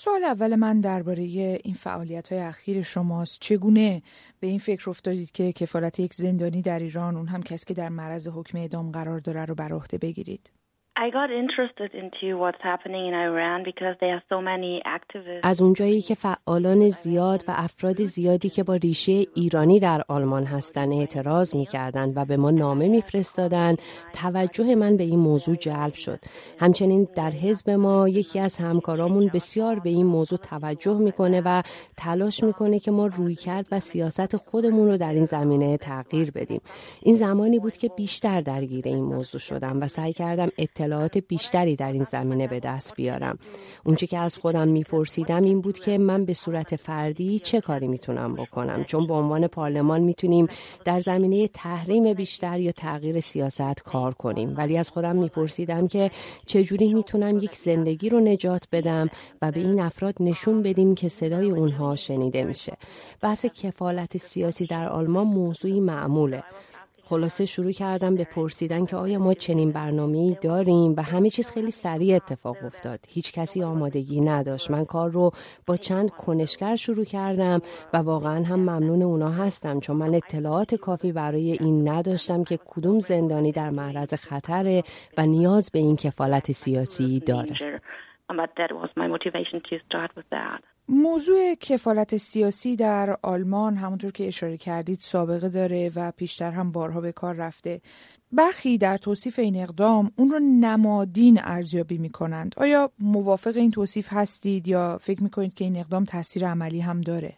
سوال اول من درباره این فعالیت های اخیر شماست. چگونه به این فکر افتادید که کفالت یک زندانی در ایران اون هم کسی که در معرض حکم اعدام قرار داره رو بر عهده بگیرید؟ از اونجایی که فعالان زیاد و افراد زیادی که با ریشه ایرانی در آلمان هستند اعتراض می‌کردند و به ما نامه میفرستادند توجه من به این موضوع جلب شد. همچنین در حزب ما یکی از همکارامون بسیار به این موضوع توجه می‌کنه و تلاش می‌کنه که ما روی کرد و سیاست خودمون رو در این زمینه تغییر بدیم. این زمانی بود که بیشتر درگیر این موضوع شدم و سعی کردم اطلاع اطلاعات بیشتری در این زمینه به دست بیارم. اونچه که از خودم میپرسیدم این بود که من به صورت فردی چه کاری می‌تونم بکنم؟ چون به عنوان پارلمان می‌تونیم در زمینه تحریم بیشتر یا تغییر سیاست کار کنیم. ولی از خودم میپرسیدم که چجوری می‌تونم یک زندگی رو نجات بدم و به این افراد نشون بدیم که صدای اونها شنیده میشه. بحث کفالت سیاسی در آلمان موضوعی معموله. خلاصه شروع کردم به پرسیدن که آیا ما چنین برنامه داریم و همه چیز خیلی سریع اتفاق افتاد. هیچ کسی آمادگی نداشت. من کار رو با چند کنشگر شروع کردم و واقعا هم ممنون اونا هستم چون من اطلاعات کافی برای این نداشتم که کدوم زندانی در معرض خطره و نیاز به این کفالت سیاسی داره. موضوع کفالت سیاسی در آلمان همونطور که اشاره کردید سابقه داره و پیشتر هم بارها به کار رفته. برخی در توصیف این اقدام اون رو نمادین ارزیابی می کنند آیا موافق این توصیف هستید یا فکر می کنید که این اقدام تاثیر عملی هم داره؟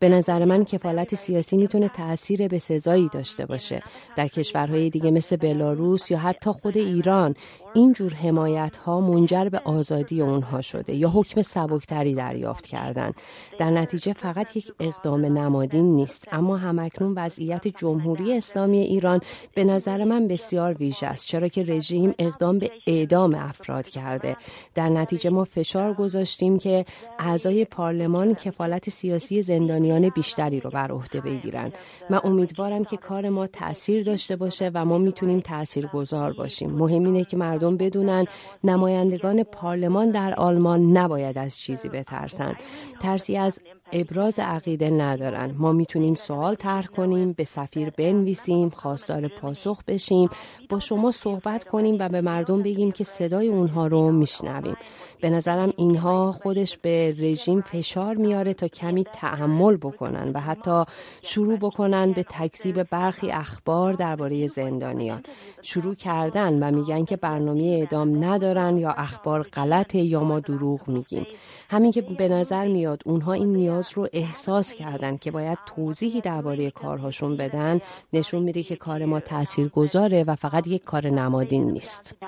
به نظر من کفالت سیاسی می‌تونه تاثیر به سزایی داشته باشه. در کشورهای دیگه مثل بلاروس یا حتی خود ایران اینجور حمایت ها منجر به آزادی اونها شده یا حکم سبکتری دریافت کردن. در نتیجه فقط یک اقدام نمادین نیست. اما همکنون وضعیت جمهوری اسلامی ایران به نظر من بسیار ویژه است چرا که رژیم اقدام به اعدام افراد کرده. در نتیجه ما فشار گذاشتیم که اعضای پارلمان کفالت سیاسی زندانیان بیشتری رو بر عهده بگیرن. من امیدوارم که کار ما تاثیر داشته باشه و ما می‌تونیم تأثیر گذار باشیم. مهم اینه که مردم بدونن نمایندگان پارلمان در آلمان نباید از چیزی بترسند. ترسی از ابراز عقیده ندارن. ما می‌تونیم سوال طرح کنیم به سفیر بنویسیم خواستار پاسخ بشیم با شما صحبت کنیم و به مردم بگیم که صدای اونها رو میشنویم. به نظرم اینها خودش به رژیم فشار میاره تا کمی تحمل بکنن و حتی شروع بکنن به تکذیب برخی اخبار درباره زندانیان. شروع کردن و میگن که برنامه اعدام ندارن یا اخبار غلطه یا ما دروغ میگیم. همین که به نظر میاد اونها این نیاز رو احساس کردن که باید توضیحی درباره کارهاشون بدن نشون میده که کار ما تأثیر گذاره و فقط یک کار نمادین نیست.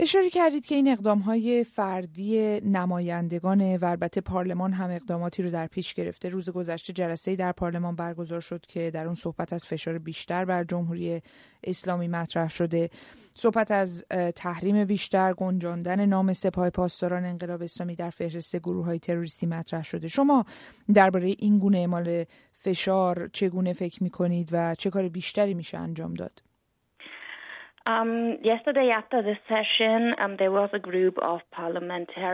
اشاره کردید که این اقدام های فردی نمایندگان و البته پارلمان هم اقداماتی رو در پیش گرفته. روز گذشته جلسه در پارلمان برگزار شد که در اون صحبت از فشار بیشتر بر جمهوری اسلامی مطرح شده. صحبت از تحریم بیشتر گنجاندن نام سپاه پاسداران انقلاب اسلامی در فهرست گروه های تروریستی مطرح شده. شما درباره این گونه اعمال فشار چگونه فکر می کنید و چه کار بیشتری میشه انجام داد؟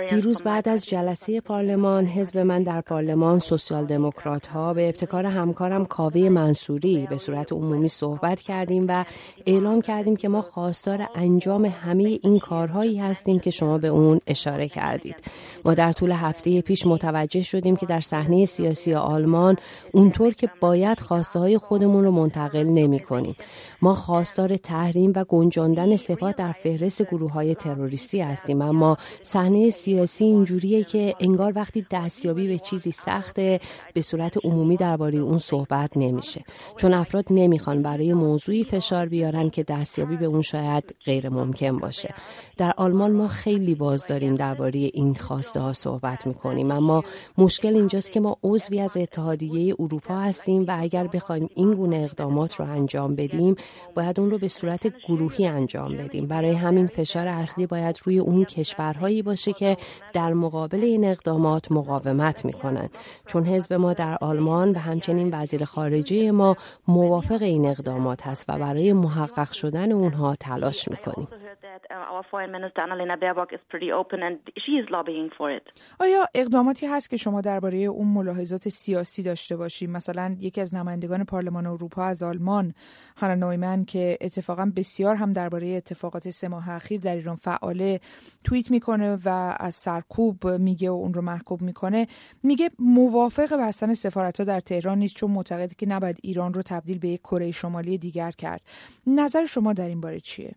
دیروز بعد از جلسه پارلمان حزب من در پارلمان سوسیال دموکرات ها به ابتکار همکارم کاوه منصوری به صورت عمومی صحبت کردیم و اعلام کردیم که ما خواستار انجام همه این کارهایی هستیم که شما به اون اشاره کردید. ما در طول هفته پیش متوجه شدیم که در صحنه سیاسی آلمان اونطور که باید خواسته های خودمون رو منتقل نمی کنیم ما خواستار تحریم و گنجاندن سپاه در فهرست گروه های تروریستی هستیم. اما صحنه سیاسی اینجوریه که انگار وقتی دستیابی به چیزی سخته به صورت عمومی درباره اون صحبت نمیشه. چون افراد نمی‌خوان برای موضوعی فشار بیارن که دستیابی به اون شاید غیر ممکن باشه. در آلمان ما خیلی باز داریم درباره این خواسته ها صحبت می‌کنیم. اما مشکل اینجاست که ما عضوی از اتحادیه اروپا هستیم و اگر بخوایم این گونه اقدامات رو انجام بدیم باید اون رو به صورت گروه گروهی انجام بدیم. برای همین فشار اصلی باید روی اون کشورهایی باشه که در مقابل این اقدامات مقاومت می‌کنند. چون حزب ما در آلمان و همچنین وزیر خارجه ما موافق این اقدامات هست و برای محقق شدن اونها تلاش می‌کنیم. آیا اقداماتی هست که شما درباره اون ملاحظات سیاسی داشته باشیم مثلا یکی از نمایندگان پارلمان اروپا از آلمان هانا نویمن که اتفاقا بسیار هم درباره اتفاقات سه ماه اخیر در ایران فعاله توییت می‌کنه و از سرکوب میگه و اون رو محکوب می‌کنه. میگه موافق بستن سفارت ها در تهران نیست چون معتقده که نباید ایران رو تبدیل به یک کره شمالی دیگر کرد. نظر شما در این باره چیه؟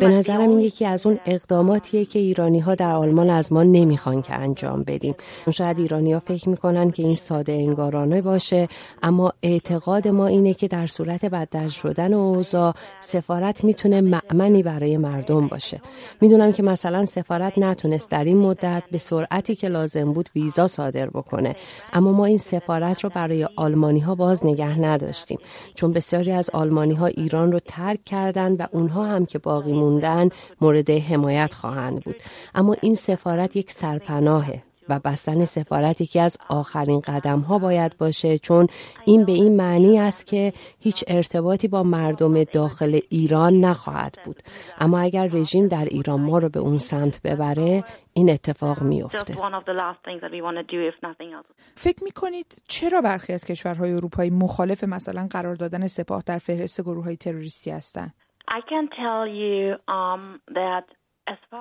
به نظرم این یکی از اون اقداماتیه که ایرانی ها در آلمان از ما نمی‌خوان که انجام بدیم. شاید ایرانی ها فکر می‌کنن که این ساده انگارانه باشه اما اعتقاد ما اینه که در صورت بدتر شدن اوضاع سفارت می‌تونه معمنی برای مردم باشه. می‌دونم که مثلا سفارت نتونست در این مدت به سرعتی که لازم بود ویزا صادر بکنه اما ما این سفارت رو برای آلمانی ها باز نگه نداشتیم چون بسیاری از آلمانی ها ایران رو ترک کردند و اونها هم که باقی موندن مورد حمایت خواهند بود. اما این سفارت یک سرپناهه. و بستن سفارت یکی از آخرین قدم ها باید باشه چون این به این معنی است که هیچ ارتباطی با مردم داخل ایران نخواهد بود. اما اگر رژیم در ایران ما رو به اون سمت ببره این اتفاق میفته فکر می کنید چرا برخی از کشورهای اروپایی مخالف مثلا قرار دادن سپاه در فهرست گروه های تروریستی هستند؟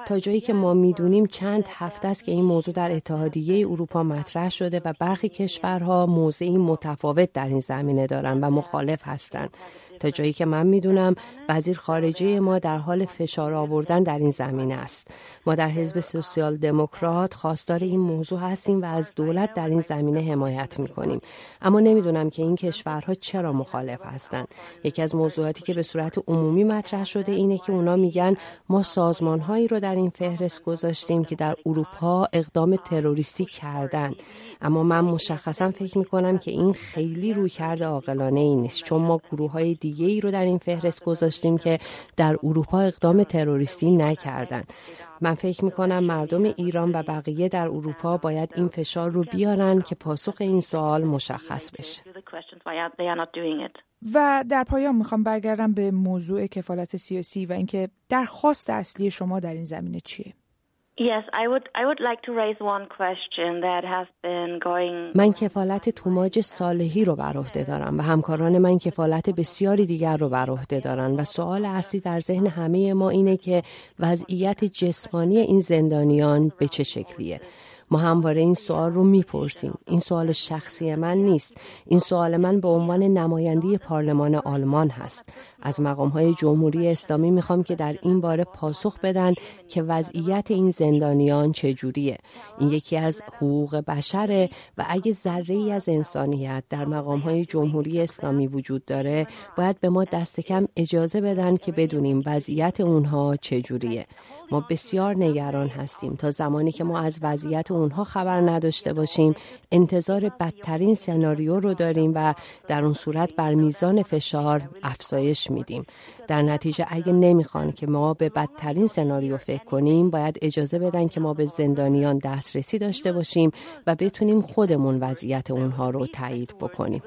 تا جایی که ما می‌دونیم چند هفته است که این موضوع در اتحادیه اروپا مطرح شده و برخی کشورها موضعی متفاوت در این زمینه دارند و مخالف هستند. تا جایی که من می‌دونم وزیر خارجه ما در حال فشار آوردن در این زمینه است. ما در حزب سوسیال دموکرات خواستار این موضوع هستیم و از دولت در این زمینه حمایت می‌کنیم. اما نمی‌دونم که این کشورها چرا مخالف هستند. یکی از موضوعاتی که به صورت عمومی مطرح شده اینه که اونا میگن ما سازمان هایی رو در این فهرست گذاشتیم که در اروپا اقدام تروریستی کردن. اما من مشخصا فکر می‌کنم که این خیلی روی کرده عاقلانه ای نیست چون ما گروه های دیگه ای رو در این فهرست گذاشتیم که در اروپا اقدام تروریستی نکردند. من فکر می کنم مردم ایران و بقیه در اروپا باید این فشار رو بیارن که پاسخ این سوال مشخص بشه. و در پایان می‌خوام برگردم به موضوع کفالت سیاسی و اینکه درخواست اصلی شما در این زمینه چیه؟ من کفالت توماج صالحی رو بر عهده دارم و همکاران من کفالت بسیاری دیگر رو بر عهده دارن و سوال اصلی در ذهن همه ما اینه که وضعیت جسمانی این زندانیان به چه شکلیه. ما همواره این سوال رو می‌پرسیم. این سوال شخصی من نیست. این سوال من به عنوان نماینده پارلمان آلمان هست. از مقام های جمهوری اسلامی می‌خوام که در این باره پاسخ بدن که وضعیت این زندانیان چجوریه. این یکی از حقوق بشره و اگه ذره ای از انسانیت در مقام های جمهوری اسلامی وجود داره باید به ما دست کم اجازه بدن که بدونیم وضعیت اونها چجوریه. ما بسیار نگران هستیم تا زمانی که ما از وضعیت اونها خبر نداشته باشیم. انتظار بدترین سناریو رو داریم و در اون صورت بر میزان فشار افزایش میدیم. در نتیجه اگه نمی‌خوان که ما به بدترین سناریو فکر کنیم باید اجازه بدن که ما به زندانیان دسترسی داشته باشیم و بتونیم خودمون وضعیت اونها رو تایید بکنیم.